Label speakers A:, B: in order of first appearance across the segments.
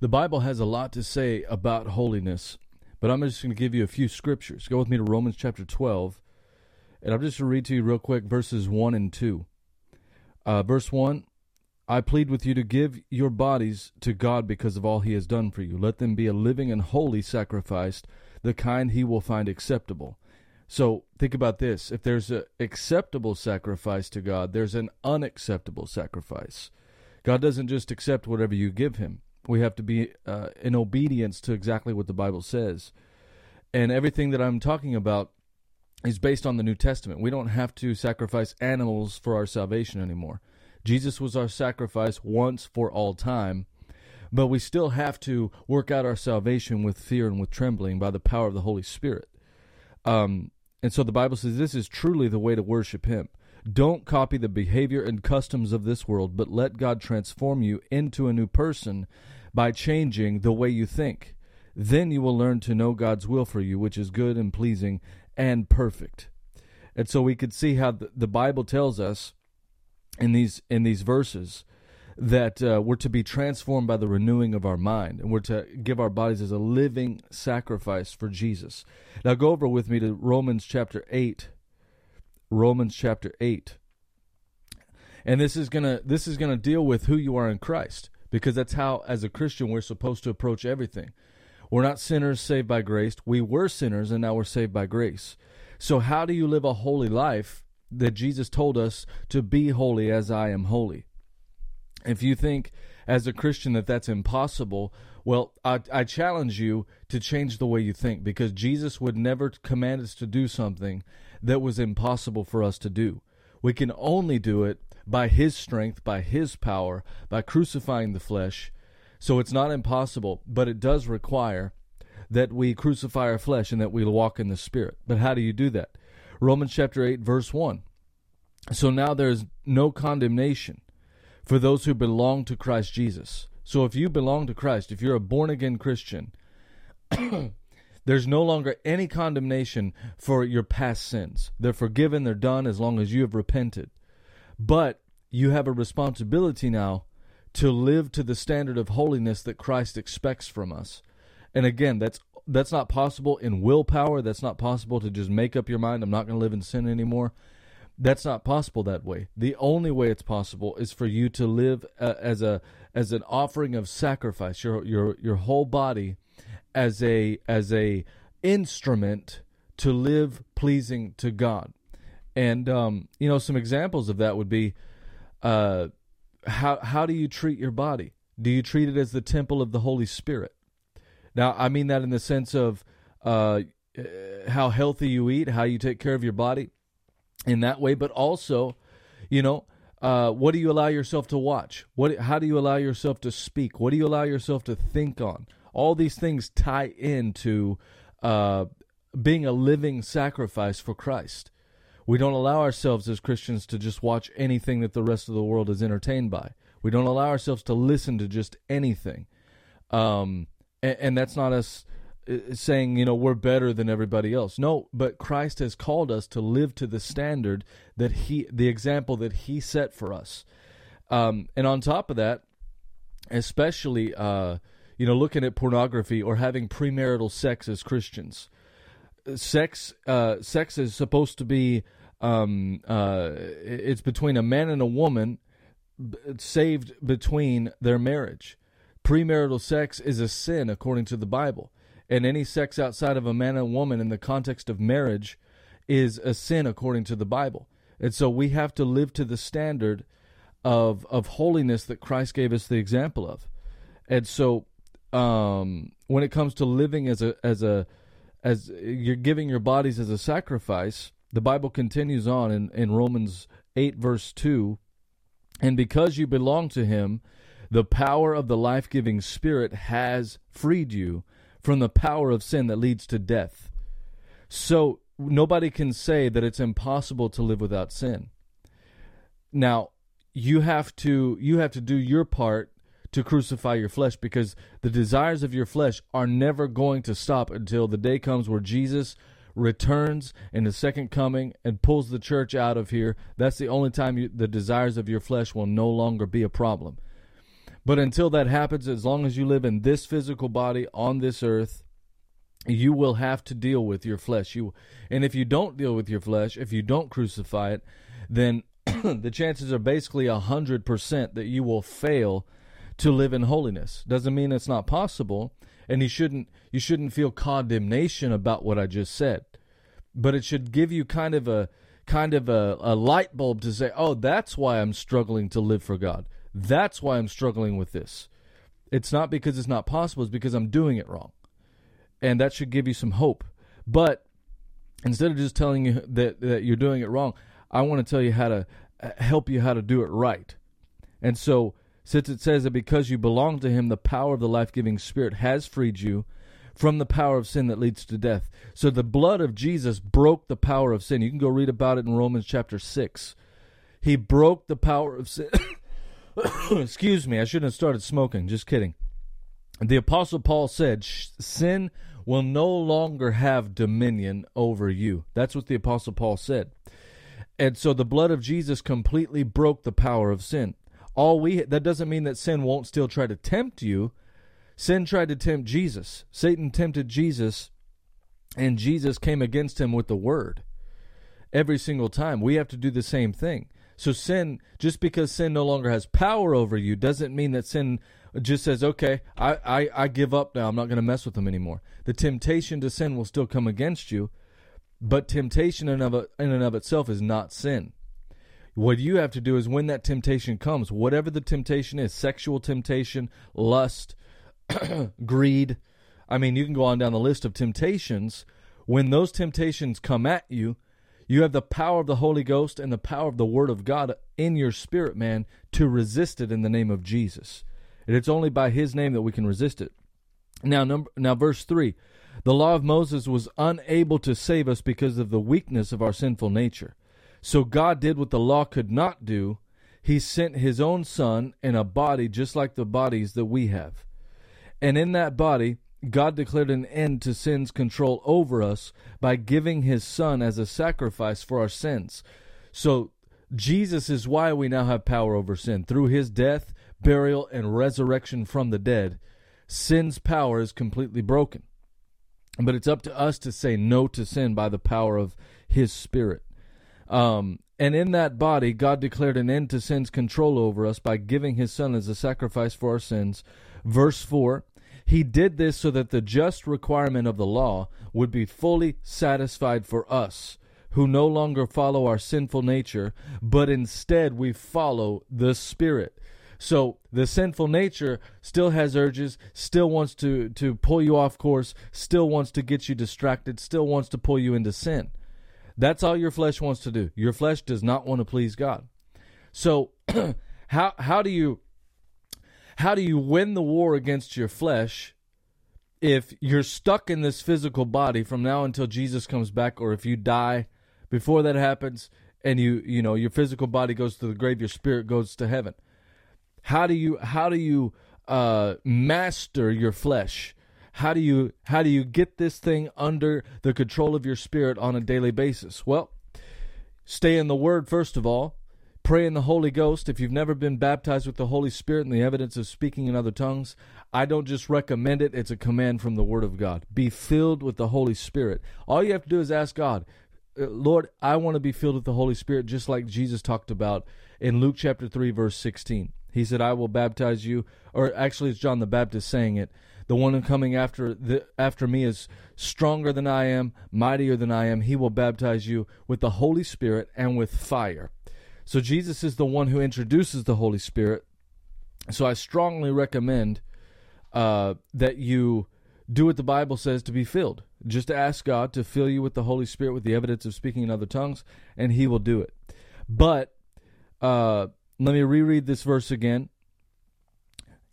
A: The Bible has a lot to say about holiness, but I'm just going to give you a few scriptures. Go with me to Romans chapter 12, and I'm just going to read to you real quick verses 1 and 2. Uh, verse 1 I plead with you to give your bodies to God because of all he has done for you. Let them be a living and holy sacrifice, the kind he will find acceptable. So think about this. If there's an acceptable sacrifice to God, there's an unacceptable sacrifice. God doesn't just accept whatever you give him. We have to be uh, in obedience to exactly what the Bible says. And everything that I'm talking about is based on the New Testament. We don't have to sacrifice animals for our salvation anymore. Jesus was our sacrifice once for all time, but we still have to work out our salvation with fear and with trembling by the power of the Holy Spirit. Um, and so the Bible says this is truly the way to worship Him. Don't copy the behavior and customs of this world, but let God transform you into a new person by changing the way you think. Then you will learn to know God's will for you, which is good and pleasing and perfect. And so we could see how the Bible tells us in these in these verses that uh, we're to be transformed by the renewing of our mind and we're to give our bodies as a living sacrifice for Jesus. Now go over with me to Romans chapter 8. Romans chapter 8. And this is going to this is going to deal with who you are in Christ because that's how as a Christian we're supposed to approach everything. We're not sinners saved by grace. We were sinners and now we're saved by grace. So how do you live a holy life that Jesus told us to be holy as I am holy? If you think as a Christian that that's impossible, well, I, I, challenge you to change the way you think because Jesus would never command us to do something that was impossible for us to do. We can only do it by His strength, by His power, by crucifying the flesh. So it's not impossible, but it does require that we crucify our flesh and that we walk in the Spirit. But how do you do that? Romans chapter 8, verse 1. So now there is no condemnation for those who belong to Christ Jesus. So if you belong to Christ, if you're a born again Christian, there's no longer any condemnation for your past sins. They're forgiven, they're done as long as you have repented. But you have a responsibility now to live to the standard of holiness that Christ expects from us. And again, that's that's not possible in willpower. That's not possible to just make up your mind I'm not going to live in sin anymore. That's not possible that way. The only way it's possible is for you to live uh, as a as an offering of sacrifice, your your your whole body as a as a instrument to live pleasing to God. And um, you know, some examples of that would be uh, how how do you treat your body? Do you treat it as the temple of the Holy Spirit? Now, I mean that in the sense of uh, how healthy you eat, how you take care of your body in that way, but also, you know, uh, what do you allow yourself to watch? What, how do you allow yourself to speak? What do you allow yourself to think on? All these things tie into uh, being a living sacrifice for Christ. We don't allow ourselves as Christians to just watch anything that the rest of the world is entertained by. We don't allow ourselves to listen to just anything. Um, and, and that's not us uh, saying you know we're better than everybody else no but christ has called us to live to the standard that he the example that he set for us um, and on top of that especially uh, you know looking at pornography or having premarital sex as christians sex uh, sex is supposed to be um, uh, it's between a man and a woman saved between their marriage premarital sex is a sin according to the bible and any sex outside of a man and woman in the context of marriage is a sin according to the Bible. And so we have to live to the standard of of holiness that Christ gave us the example of. And so um, when it comes to living as a as a as you're giving your bodies as a sacrifice, the Bible continues on in, in Romans 8 verse 2, and because you belong to him, the power of the life-giving spirit has freed you from the power of sin that leads to death. So nobody can say that it's impossible to live without sin. Now, you have to you have to do your part to crucify your flesh because the desires of your flesh are never going to stop until the day comes where Jesus returns in the second coming and pulls the church out of here. That's the only time you, the desires of your flesh will no longer be a problem. But until that happens, as long as you live in this physical body on this earth, you will have to deal with your flesh. You and if you don't deal with your flesh, if you don't crucify it, then the chances are basically a hundred percent that you will fail to live in holiness. Doesn't mean it's not possible, and you shouldn't you shouldn't feel condemnation about what I just said. But it should give you kind of a kind of a, a light bulb to say, oh, that's why I'm struggling to live for God. That's why I'm struggling with this. It's not because it's not possible, it's because I'm doing it wrong. And that should give you some hope. But instead of just telling you that, that you're doing it wrong, I want to tell you how to uh, help you how to do it right. And so, since it says that because you belong to Him, the power of the life giving Spirit has freed you from the power of sin that leads to death. So the blood of Jesus broke the power of sin. You can go read about it in Romans chapter 6. He broke the power of sin. Excuse me, I shouldn't have started smoking. Just kidding. The Apostle Paul said, Sin will no longer have dominion over you. That's what the Apostle Paul said. And so the blood of Jesus completely broke the power of sin. All we that doesn't mean that sin won't still try to tempt you. Sin tried to tempt Jesus. Satan tempted Jesus, and Jesus came against him with the word. Every single time. We have to do the same thing. So sin, just because sin no longer has power over you, doesn't mean that sin just says, okay, I, I, I give up now. I'm not going to mess with them anymore. The temptation to sin will still come against you, but temptation in, of, in and of itself is not sin. What you have to do is when that temptation comes, whatever the temptation is sexual temptation, lust, greed I mean, you can go on down the list of temptations. When those temptations come at you, you have the power of the Holy Ghost and the power of the Word of God in your spirit, man, to resist it in the name of Jesus. And it's only by His name that we can resist it. Now, number now, verse three, the law of Moses was unable to save us because of the weakness of our sinful nature. So God did what the law could not do. He sent His own Son in a body just like the bodies that we have, and in that body God declared an end to sin's control over us by giving his son as a sacrifice for our sins. So Jesus is why we now have power over sin. Through his death, burial, and resurrection from the dead, sin's power is completely broken. But it's up to us to say no to sin by the power of his spirit. Um, and in that body, God declared an end to sin's control over us by giving his son as a sacrifice for our sins. Verse 4 he did this so that the just requirement of the law would be fully satisfied for us, who no longer follow our sinful nature, but instead we follow the Spirit. So the sinful nature still has urges, still wants to, to pull you off course, still wants to get you distracted, still wants to pull you into sin. That's all your flesh wants to do. Your flesh does not want to please God. So how how do you how do you win the war against your flesh if you're stuck in this physical body from now until Jesus comes back or if you die before that happens and you you know your physical body goes to the grave your spirit goes to heaven how do you how do you uh, master your flesh how do you how do you get this thing under the control of your spirit on a daily basis well stay in the word first of all Pray in the Holy Ghost. If you've never been baptized with the Holy Spirit and the evidence of speaking in other tongues, I don't just recommend it, it's a command from the Word of God. Be filled with the Holy Spirit. All you have to do is ask God, uh, Lord, I want to be filled with the Holy Spirit, just like Jesus talked about in Luke chapter 3, verse 16. He said, I will baptize you, or actually, it's John the Baptist saying it. The one coming after the, after me is stronger than I am, mightier than I am. He will baptize you with the Holy Spirit and with fire. So Jesus is the one who introduces the Holy Spirit. So I strongly recommend uh, that you do what the Bible says to be filled. Just ask God to fill you with the Holy Spirit with the evidence of speaking in other tongues, and He will do it. But uh, let me reread this verse again.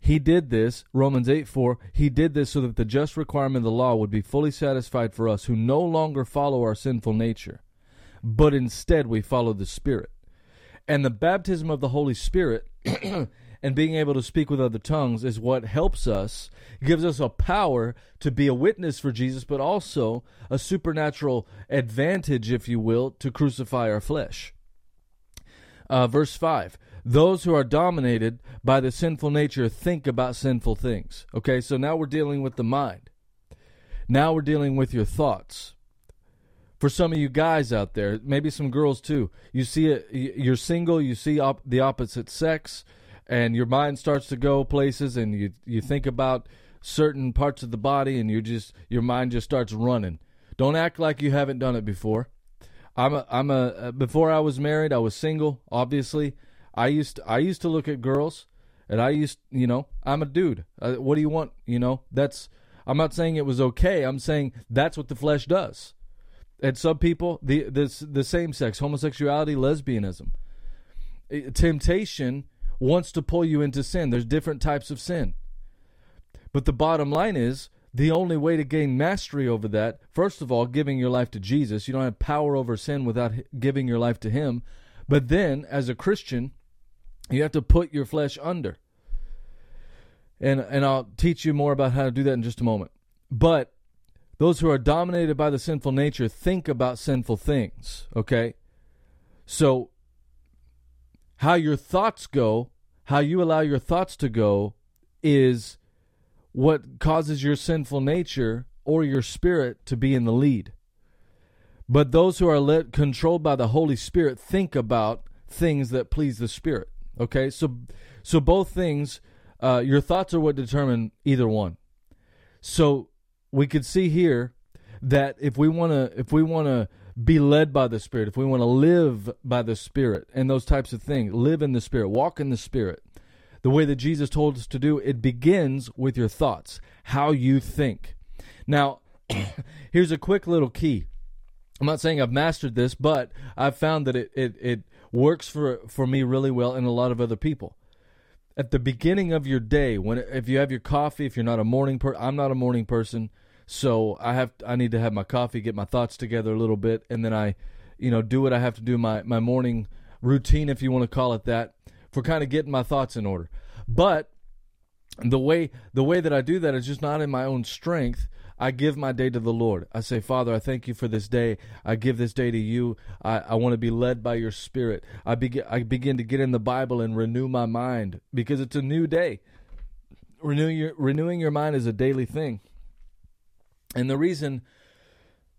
A: He did this, Romans 8 4, he did this so that the just requirement of the law would be fully satisfied for us who no longer follow our sinful nature, but instead we follow the Spirit. And the baptism of the Holy Spirit and being able to speak with other tongues is what helps us, gives us a power to be a witness for Jesus, but also a supernatural advantage, if you will, to crucify our flesh. Uh, verse 5 those who are dominated by the sinful nature think about sinful things. Okay, so now we're dealing with the mind. Now we're dealing with your thoughts. For some of you guys out there, maybe some girls too, you see it, you're single, you see op- the opposite sex, and your mind starts to go places, and you you think about certain parts of the body, and you just your mind just starts running. Don't act like you haven't done it before. I'm a I'm a uh, before I was married, I was single, obviously, I used to, I used to look at girls, and I used you know I'm a dude. Uh, what do you want? You know that's I'm not saying it was okay. I'm saying that's what the flesh does. And some people, the this the same sex, homosexuality, lesbianism, temptation wants to pull you into sin. There's different types of sin. But the bottom line is the only way to gain mastery over that, first of all, giving your life to Jesus. You don't have power over sin without giving your life to Him. But then, as a Christian, you have to put your flesh under. And and I'll teach you more about how to do that in just a moment. But those who are dominated by the sinful nature think about sinful things, okay? So how your thoughts go, how you allow your thoughts to go is what causes your sinful nature or your spirit to be in the lead. But those who are led, controlled by the Holy Spirit think about things that please the Spirit. Okay, so so both things, uh, your thoughts are what determine either one. So we could see here that if we want to, if we want to be led by the Spirit, if we want to live by the Spirit and those types of things, live in the Spirit, walk in the Spirit, the way that Jesus told us to do, it begins with your thoughts, how you think. Now, here's a quick little key. I'm not saying I've mastered this, but I've found that it, it, it works for for me really well and a lot of other people. At the beginning of your day, when if you have your coffee, if you're not a morning person, I'm not a morning person, so I have I need to have my coffee, get my thoughts together a little bit, and then I, you know, do what I have to do my my morning routine, if you want to call it that, for kind of getting my thoughts in order. But the way the way that I do that is just not in my own strength. I give my day to the Lord. I say, Father, I thank you for this day. I give this day to you. I, I want to be led by your spirit. I begin I begin to get in the Bible and renew my mind because it's a new day. Renewing your renewing your mind is a daily thing. And the reason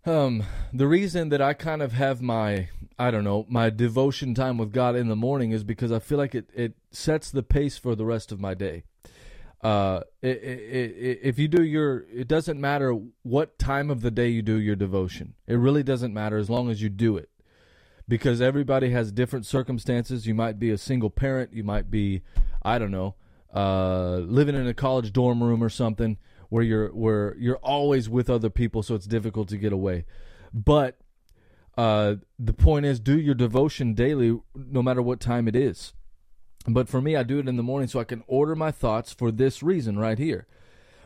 A: um the reason that I kind of have my I don't know, my devotion time with God in the morning is because I feel like it, it sets the pace for the rest of my day uh, it, it, it, if you do your, it doesn't matter what time of the day you do your devotion. It really doesn't matter as long as you do it, because everybody has different circumstances. You might be a single parent. You might be, I don't know, uh, living in a college dorm room or something where you're where you're always with other people, so it's difficult to get away. But uh, the point is, do your devotion daily, no matter what time it is. But for me, I do it in the morning so I can order my thoughts for this reason right here.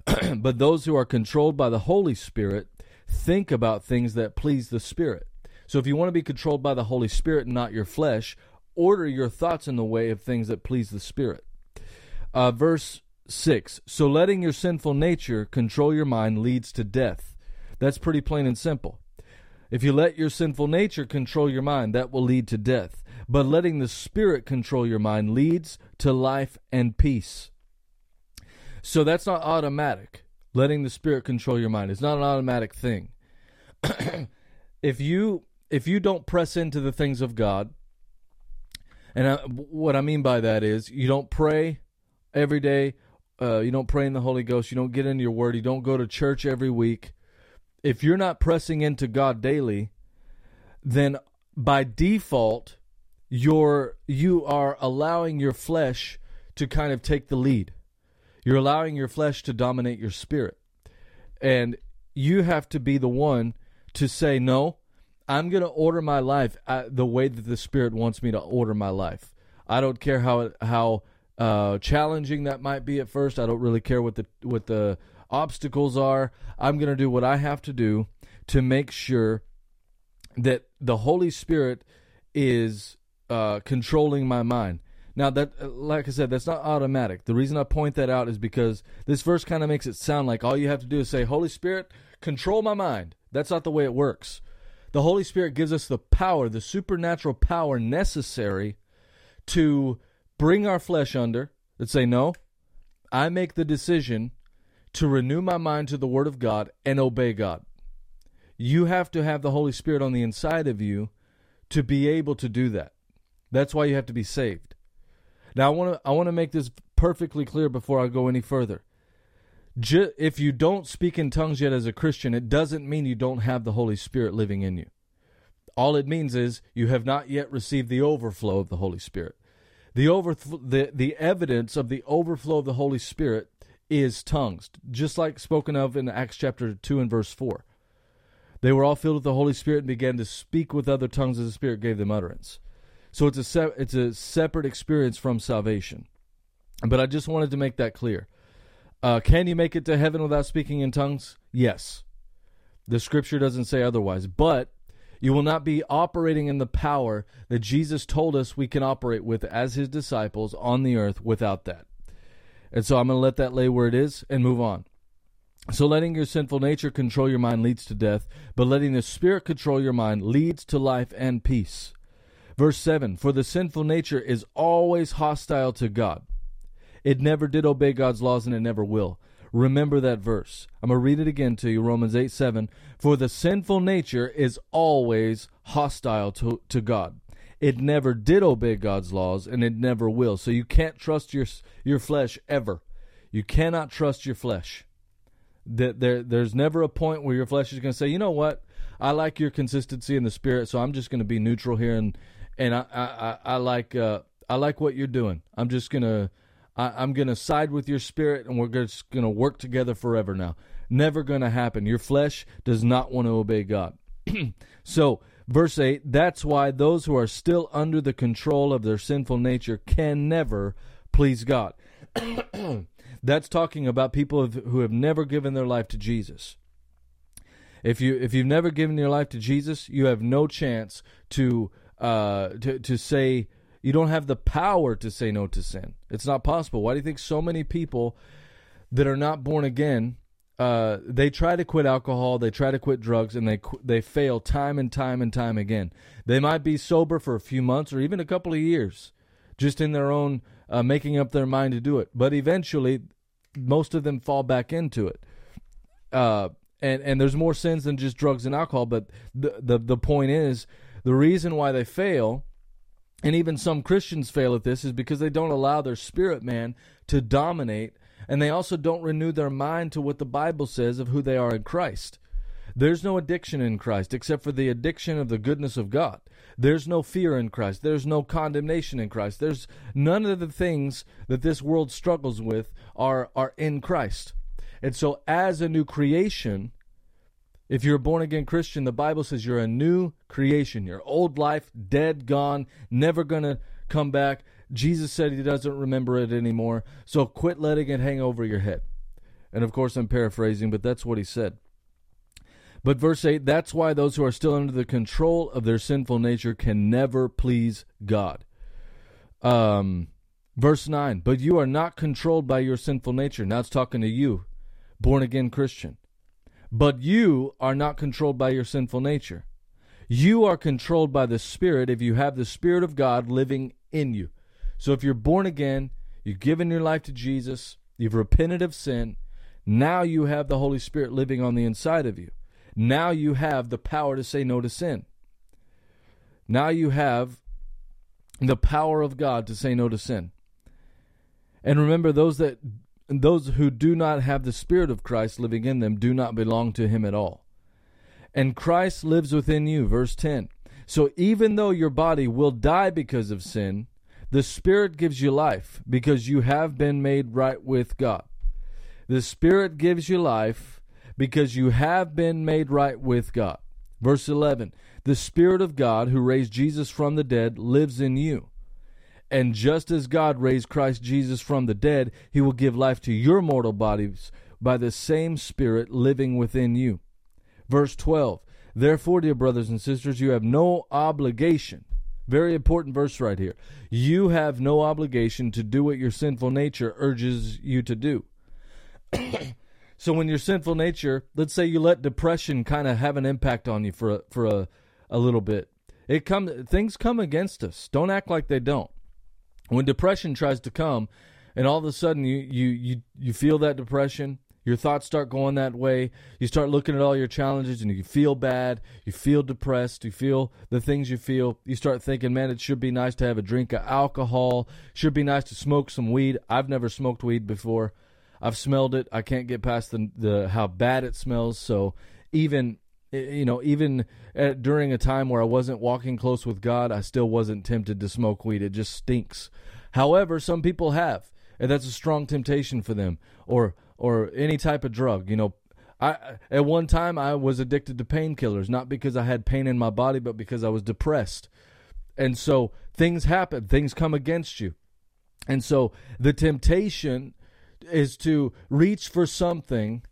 A: but those who are controlled by the Holy Spirit think about things that please the Spirit. So if you want to be controlled by the Holy Spirit and not your flesh, order your thoughts in the way of things that please the Spirit. Uh, verse 6 So letting your sinful nature control your mind leads to death. That's pretty plain and simple. If you let your sinful nature control your mind, that will lead to death but letting the Spirit control your mind leads to life and peace. So that's not automatic. Letting the Spirit control your mind is not an automatic thing. if you if you don't press into the things of God, and I, what I mean by that is you don't pray every day, uh, you don't pray in the Holy Ghost, you don't get into your Word, you don't go to church every week. If you're not pressing into God daily, then by default you're you are allowing your flesh to kind of take the lead. You're allowing your flesh to dominate your spirit. And you have to be the one to say no. I'm going to order my life uh, the way that the spirit wants me to order my life. I don't care how how uh, challenging that might be at first. I don't really care what the what the obstacles are. I'm going to do what I have to do to make sure that the Holy Spirit is uh, controlling my mind. Now that, uh, like I said, that's not automatic. The reason I point that out is because this verse kind of makes it sound like all you have to do is say, "Holy Spirit, control my mind." That's not the way it works. The Holy Spirit gives us the power, the supernatural power necessary to bring our flesh under, that say, no, I make the decision to renew my mind to the Word of God and obey God. You have to have the Holy Spirit on the inside of you to be able to do that. That's why you have to be saved. Now, I want to I want to make this perfectly clear before I go any further. if you don't speak in tongues yet as a Christian, it doesn't mean you don't have the Holy Spirit living in you. All it means is you have not yet received the overflow of the Holy Spirit. The over the the evidence of the overflow of the Holy Spirit is tongues, just like spoken of in Acts chapter 2 and verse 4. They were all filled with the Holy Spirit and began to speak with other tongues as the Spirit gave them utterance. So it's a se- it's a separate experience from salvation. But I just wanted to make that clear. Uh, can you make it to heaven without speaking in tongues? Yes. The scripture doesn't say otherwise. But you will not be operating in the power that Jesus told us we can operate with as his disciples on the earth without that. And so I'm going to let that lay where it is and move on. So letting your sinful nature control your mind leads to death, but letting the Spirit control your mind leads to life and peace. Verse 7 For the sinful nature is always hostile to God. It never did obey God's laws and it never will. Remember that verse. I'm going to read it again to you Romans 8 7. For the sinful nature is always hostile to, to God. It never did obey God's laws and it never will. So you can't trust your, your flesh ever. You cannot trust your flesh. There, there's never a point where your flesh is going to say, you know what? I like your consistency in the spirit, so I'm just going to be neutral here, and and I I, I like uh, I like what you're doing. I'm just gonna I, am gonna side with your spirit, and we're just gonna work together forever now. Never gonna happen. Your flesh does not want to obey God. so, verse 8 that's why those who are still under the control of their sinful nature can never please God. that's talking about people who have never given their life to Jesus. If you if you've never given your life to Jesus, you have no chance to uh, to to say you don't have the power to say no to sin. It's not possible. Why do you think so many people that are not born again uh, they try to quit alcohol, they try to quit drugs, and they they fail time and time and time again. They might be sober for a few months or even a couple of years, just in their own uh, making up their mind to do it. But eventually, most of them fall back into it. Uh, and and there's more sins than just drugs and alcohol. But the the the point is, the reason why they fail and even some Christians fail at this is because they don't allow their spirit man to dominate and they also don't renew their mind to what the Bible says of who they are in Christ. There's no addiction in Christ except for the addiction of the goodness of God. There's no fear in Christ. There's no condemnation in Christ. There's none of the things that this world struggles with are are in Christ. And so as a new creation, if you're a born again Christian, the Bible says you're a new creation. Your old life dead, gone, never going to come back. Jesus said he doesn't remember it anymore. So quit letting it hang over your head. And of course, I'm paraphrasing, but that's what he said. But verse 8 that's why those who are still under the control of their sinful nature can never please God. Um, verse 9 But you are not controlled by your sinful nature. Now it's talking to you, born again Christian. But you are not controlled by your sinful nature. You are controlled by the Spirit if you have the Spirit of God living in you. So if you're born again, you've given your life to Jesus, you've repented of sin, now you have the Holy Spirit living on the inside of you. Now you have the power to say no to sin. Now you have the power of God to say no to sin. And remember those that those who do not have the spirit of Christ living in them do not belong to him at all. And Christ lives within you, verse 10. So even though your body will die because of sin, the Spirit gives you life because you have been made right with God. The Spirit gives you life because you have been made right with God. Verse 11 The Spirit of God, who raised Jesus from the dead, lives in you. And just as God raised Christ Jesus from the dead, he will give life to your mortal bodies by the same Spirit living within you. Verse 12 Therefore, dear brothers and sisters, you have no obligation very important verse right here. You have no obligation to do what your sinful nature urges you to do. so when your sinful nature, let's say you let depression kind of have an impact on you for a, for a, a little bit. It come things come against us. Don't act like they don't. When depression tries to come, and all of a sudden you you you, you feel that depression, your thoughts start going that way. You start looking at all your challenges and you feel bad. You feel depressed. You feel the things you feel. You start thinking, man, it should be nice to have a drink of alcohol. Should be nice to smoke some weed. I've never smoked weed before. I've smelled it. I can't get past the, the how bad it smells. So even you know, even at, during a time where I wasn't walking close with God, I still wasn't tempted to smoke weed. It just stinks. However, some people have, and that's a strong temptation for them. Or or any type of drug. You know, I at one time I was addicted to painkillers, not because I had pain in my body, but because I was depressed. And so things happen, things come against you. And so the temptation is to reach for something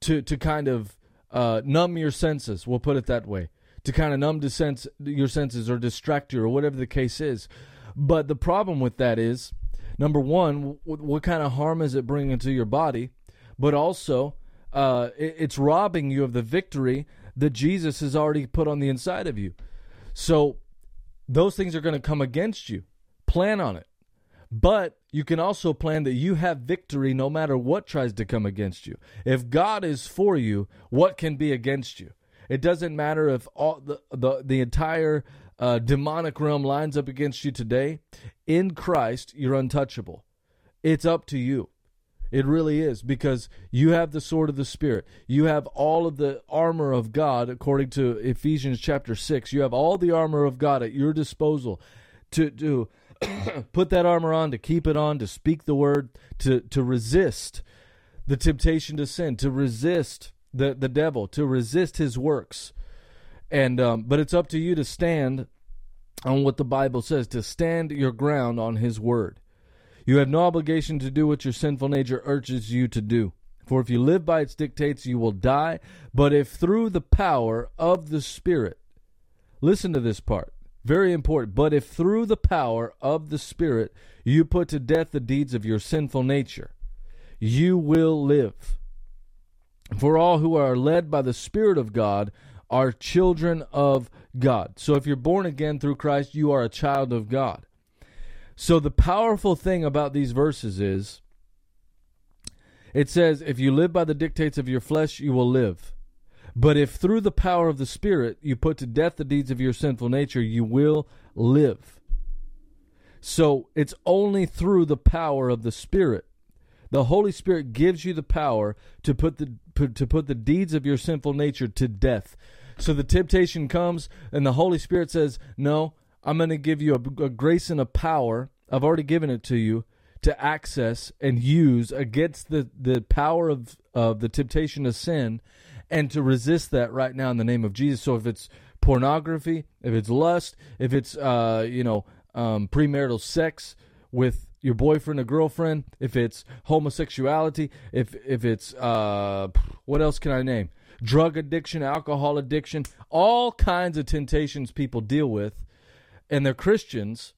A: to to kind of uh, numb your senses. We'll put it that way. To kind of numb sense your senses or distract you or whatever the case is. But the problem with that is, number one, what, what kind of harm is it bringing to your body? but also uh, it, it's robbing you of the victory that Jesus has already put on the inside of you. So those things are going to come against you. Plan on it. But you can also plan that you have victory no matter what tries to come against you. If God is for you, what can be against you? It doesn't matter if all the the, the entire uh, demonic realm lines up against you today. In Christ, you're untouchable. It's up to you. It really is because you have the sword of the Spirit. You have all of the armor of God, according to Ephesians chapter 6. You have all the armor of God at your disposal to, to put that armor on, to keep it on, to speak the word, to, to resist the temptation to sin, to resist the, the devil, to resist his works. And um, but it's up to you to stand on what the Bible says, to stand your ground on his word. You have no obligation to do what your sinful nature urges you to do. For if you live by its dictates, you will die. But if through the power of the Spirit, listen to this part, very important. But if through the power of the Spirit you put to death the deeds of your sinful nature, you will live. For all who are led by the Spirit of God are children of God. So if you're born again through Christ, you are a child of God. So the powerful thing about these verses is it says, If you live by the dictates of your flesh, you will live. But if through the power of the Spirit you put to death the deeds of your sinful nature, you will live. So it's only through the power of the Spirit. The Holy Spirit gives you the power to put the to put the deeds of your sinful nature to death. So the temptation comes, and the Holy Spirit says, "No, I'm going to give you a, a grace and a power. I've already given it to you to access and use against the, the power of, of the temptation of sin and to resist that right now in the name of Jesus. So if it's pornography, if it's lust, if it's, uh, you know, um, premarital sex with your boyfriend or girlfriend, if it's homosexuality, if, if it's, uh, what else can I name? Drug addiction, alcohol addiction, all kinds of temptations people deal with and they're Christians,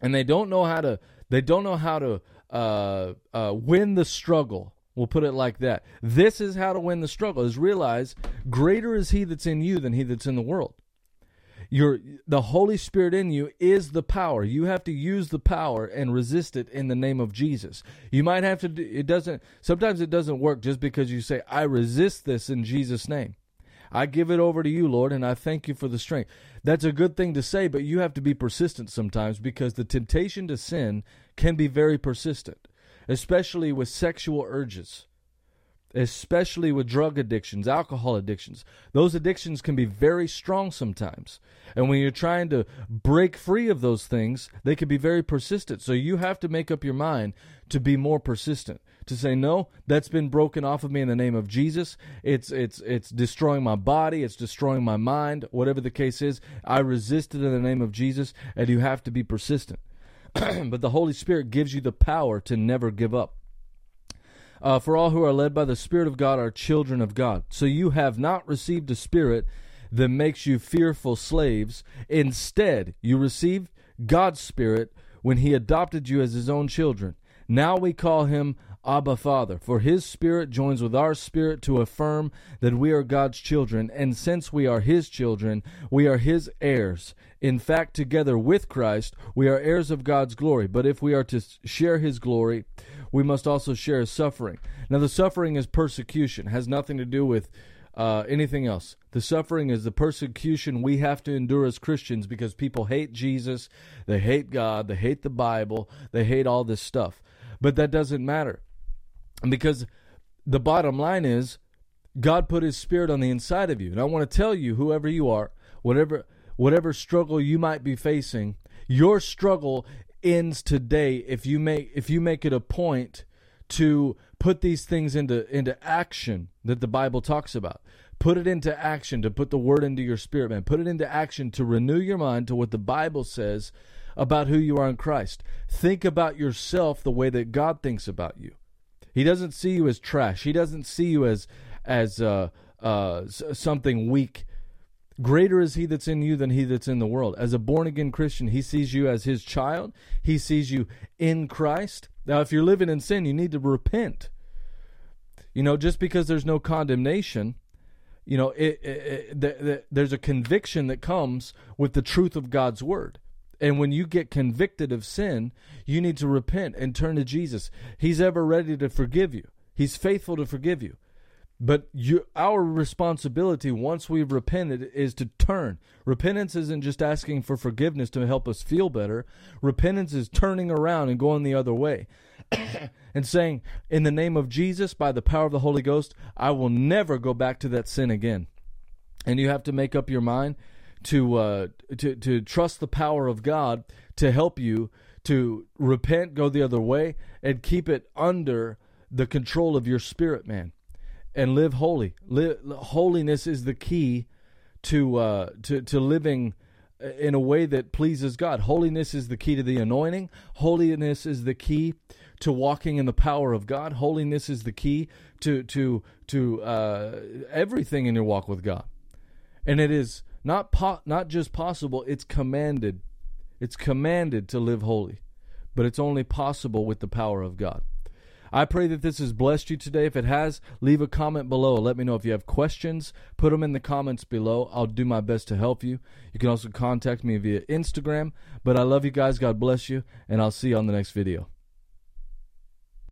A: and they don't know how to they don't know how to uh, uh, win the struggle. We'll put it like that. This is how to win the struggle: is realize greater is He that's in you than He that's in the world. Your the Holy Spirit in you is the power. You have to use the power and resist it in the name of Jesus. You might have to. do, It doesn't. Sometimes it doesn't work just because you say, "I resist this in Jesus' name." I give it over to you, Lord, and I thank you for the strength. That's a good thing to say, but you have to be persistent sometimes because the temptation to sin can be very persistent, especially with sexual urges especially with drug addictions, alcohol addictions. Those addictions can be very strong sometimes. And when you're trying to break free of those things, they can be very persistent. So you have to make up your mind to be more persistent. To say no, that's been broken off of me in the name of Jesus. It's it's it's destroying my body, it's destroying my mind, whatever the case is. I resist it in the name of Jesus, and you have to be persistent. but the Holy Spirit gives you the power to never give up. Uh, for all who are led by the Spirit of God are children of God. So you have not received a spirit that makes you fearful slaves. Instead, you received God's Spirit when He adopted you as His own children. Now we call Him Abba Father, for his spirit joins with our spirit to affirm that we are God's children, and since we are his children, we are his heirs. In fact, together with Christ, we are heirs of God's glory. But if we are to share his glory, we must also share his suffering. Now, the suffering is persecution, has nothing to do with uh, anything else. The suffering is the persecution we have to endure as Christians because people hate Jesus, they hate God, they hate the Bible, they hate all this stuff. But that doesn't matter because the bottom line is God put his spirit on the inside of you. And I want to tell you whoever you are, whatever whatever struggle you might be facing, your struggle ends today if you make if you make it a point to put these things into into action that the Bible talks about. Put it into action to put the word into your spirit, man. Put it into action to renew your mind to what the Bible says about who you are in Christ. Think about yourself the way that God thinks about you. He doesn't see you as trash. He doesn't see you as as uh, uh, something weak. Greater is he that's in you than he that's in the world. As a born again Christian, he sees you as his child. He sees you in Christ. Now, if you're living in sin, you need to repent. You know, just because there's no condemnation, you know, it, it, it, there's a conviction that comes with the truth of God's word. And when you get convicted of sin, you need to repent and turn to Jesus. He's ever ready to forgive you. He's faithful to forgive you. But you, our responsibility once we've repented is to turn. Repentance isn't just asking for forgiveness to help us feel better. Repentance is turning around and going the other way and saying, In the name of Jesus, by the power of the Holy Ghost, I will never go back to that sin again. And you have to make up your mind to uh, to to trust the power of God to help you to repent, go the other way, and keep it under the control of your spirit, man and live holy. Holiness is the key to uh, to to living in a way that pleases God. Holiness is the key to the anointing. Holiness is the key to walking in the power of God. Holiness is the key to to to uh, everything in your walk with God. And it is not po- not just possible; it's commanded. It's commanded to live holy, but it's only possible with the power of God. I pray that this has blessed you today. If it has, leave a comment below. Let me know if you have questions. Put them in the comments below. I'll do my best to help you. You can also contact me via Instagram. But I love you guys. God bless you. And I'll see you on the next video.